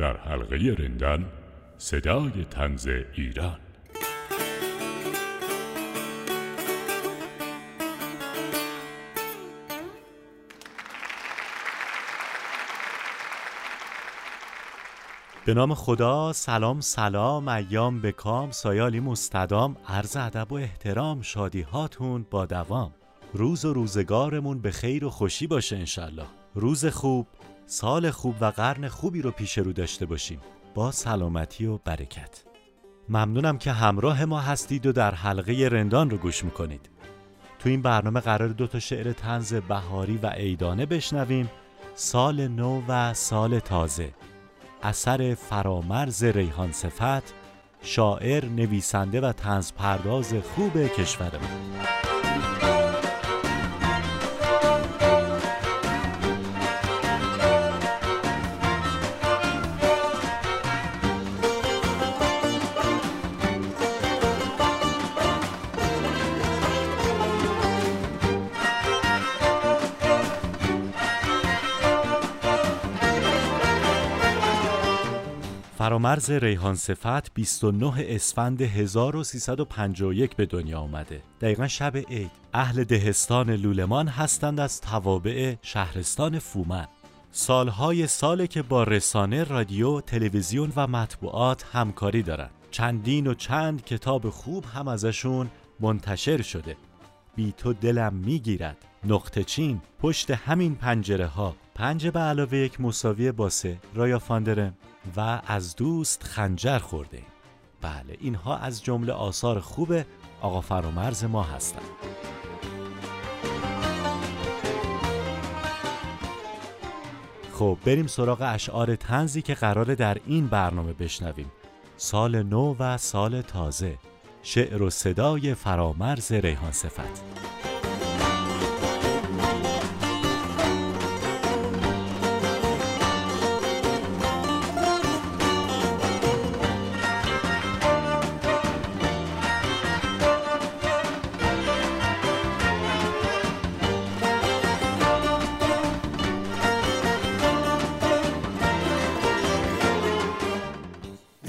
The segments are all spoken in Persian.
در حلقه رندان صدای تنز ایران. به نام خدا سلام سلام ایام بکام سایالی مستدام عرض ادب و احترام شادی هاتون با دوام. روز و روزگارمون به خیر و خوشی باشه انشالله روز خوب سال خوب و قرن خوبی رو پیش رو داشته باشیم. با سلامتی و برکت. ممنونم که همراه ما هستید و در حلقه رندان رو گوش می‌کنید. تو این برنامه قرار دو تا شعر تنز بهاری و عیدانه بشنویم. سال نو و سال تازه. اثر فرامرز ریحان صفت شاعر نویسنده و تنز پرداز خوب کشورمان فرامرز ریحان صفت 29 اسفند 1351 به دنیا آمده. دقیقا شب عید. اهل دهستان لولمان هستند از توابع شهرستان فومن. سالهای ساله که با رسانه رادیو تلویزیون و مطبوعات همکاری دارند. چندین و چند کتاب خوب هم ازشون منتشر شده. بی تو دلم می‌گیرد. نقطه چین پشت همین پنجره ها پنج به علاوه یک مساوی باسه رایا فاندرم و از دوست خنجر خورده بله اینها از جمله آثار خوب آقا فرامرز ما هستند خب بریم سراغ اشعار تنزی که قراره در این برنامه بشنویم. سال نو و سال تازه. شعر و صدای فرامرز ریحان صفت.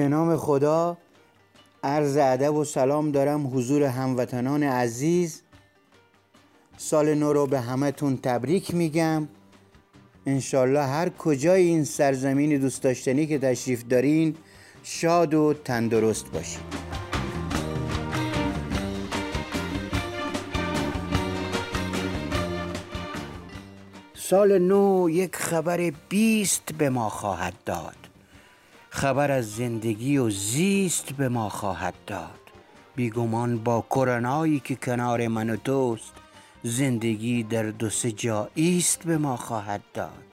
به نام خدا عرض ادب و سلام دارم حضور هموطنان عزیز. سال نو رو به همتون تبریک میگم. انشالله هر کجای این سرزمین دوست داشتنی که تشریف دارین شاد و تندرست باشین. سال نو یک خبر بیست به ما خواهد داد. خبر از زندگی و زیست به ما خواهد داد. بیگمان با کرونایی که کنار من و توست زندگی در دو سه جا به ما خواهد داد.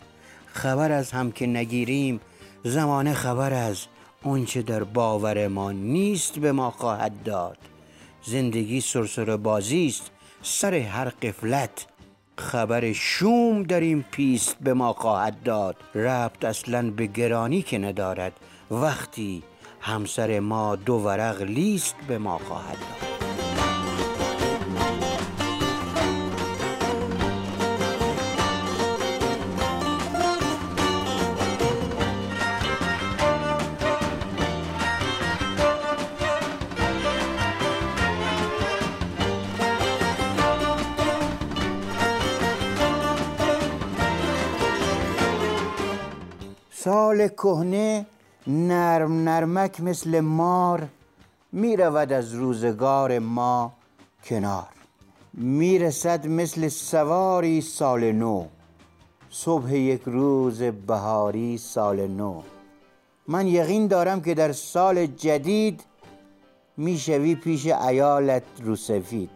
خبر از هم که نگیریم زمانه خبر از اونچه در باور ما نیست به ما خواهد داد. زندگی سرسر بازی است سر هر قفلت خبر شوم در این پیست به ما خواهد داد. ربط اصلا به گرانی که ندارد. وقتی همسر ما دو ورق لیست به ما خواهد داد. سال کهنه نرم نرمک مثل مار می رود از روزگار ما کنار. می رسد مثل سواری سال نو. صبح یک روز بهاری سال نو. من یقین دارم که در سال جدید می شوی پیش ایالت روسفید.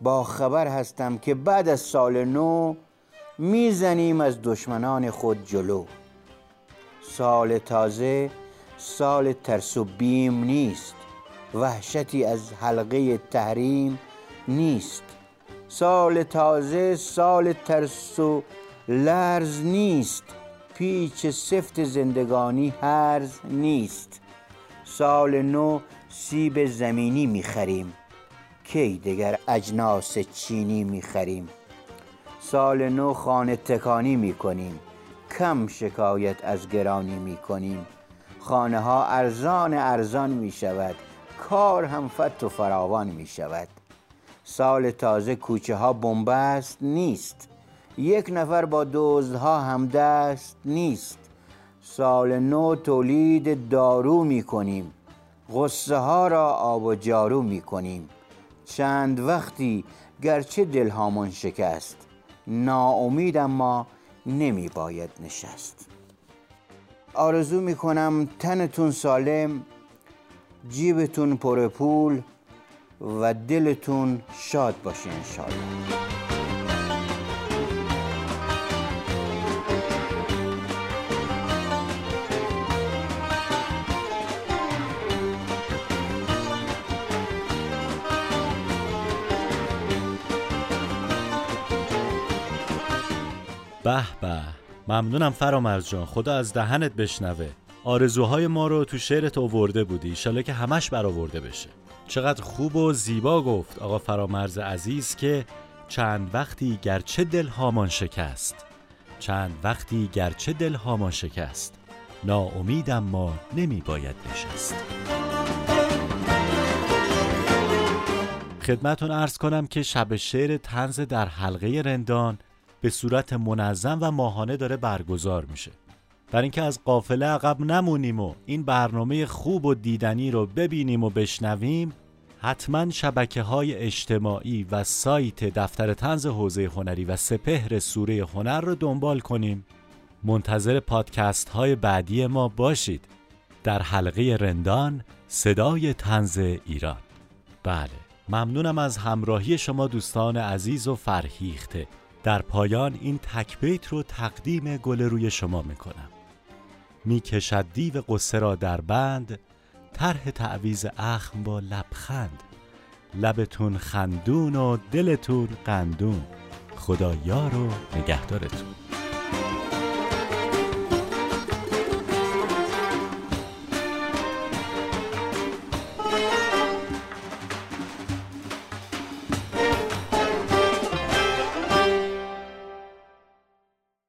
با خبر هستم که بعد از سال نو می‌زنیم از دشمنان خود جلو. سال تازه سال ترس و بیم نیست. وحشتی از حلقه تحریم نیست. سال تازه سال ترس و لرز نیست. پیچ سفت زندگانی هرز نیست. سال نو سیب زمینی می‌خریم. کی دگر اجناس چینی می‌خریم؟ سال نو خانه تکانی می‌کنیم. کم شکایت از گرانی می کنیم خانه ها ارزان ارزان می شود کار هم فت و فراوان می شود سال تازه کوچه ها بنبست نیست. یک نفر با دزدها هم دست نیست. سال نو تولید دارو می کنیم غصه ها را آب و جارو می کنیم چند وقتی گرچه دلهامان شکست. ناامید اما نمی باید نشست. آرزو می کنم تنتون سالم جیبتون پر پول و دلتون شاد باشه انشالله به به. ممنونم فرامرز جان. خدا از دهنت بشنوه. آرزوهای ما رو تو شعرت آورده بودی. ایشالا که همش برآورده بشه. چقدر خوب و زیبا گفت آقا فرامرز عزیز که چند وقتی گرچه دل هامان شکست. چند وقتی گرچه دل هامان شکست. ناامیدم ما نمی باید نشست. خدمتون ارز کنم که شب شعر تنز در حلقه رندان به صورت منظم و ماهانه داره برگزار میشه. برای اینکه از قافله عقب نمونیم و این برنامه خوب و دیدنی رو ببینیم و بشنویم حتما شبکه های اجتماعی و سایت دفتر تنز حوزه هنری و سپهر سوره هنر رو دنبال کنیم. منتظر پادکست های بعدی ما باشید. در حلقه رندان صدای تنز ایران. بله ممنونم از همراهی شما دوستان عزیز و فرهیخته. در پایان این تکبیت رو تقدیم گل روی شما می‌کنم. می‌کشد دیو قصه را در بند طرح تعویز اخم با لبخند. لبتون خندون و دلتون قندون. خدا یار و نگهدارتون.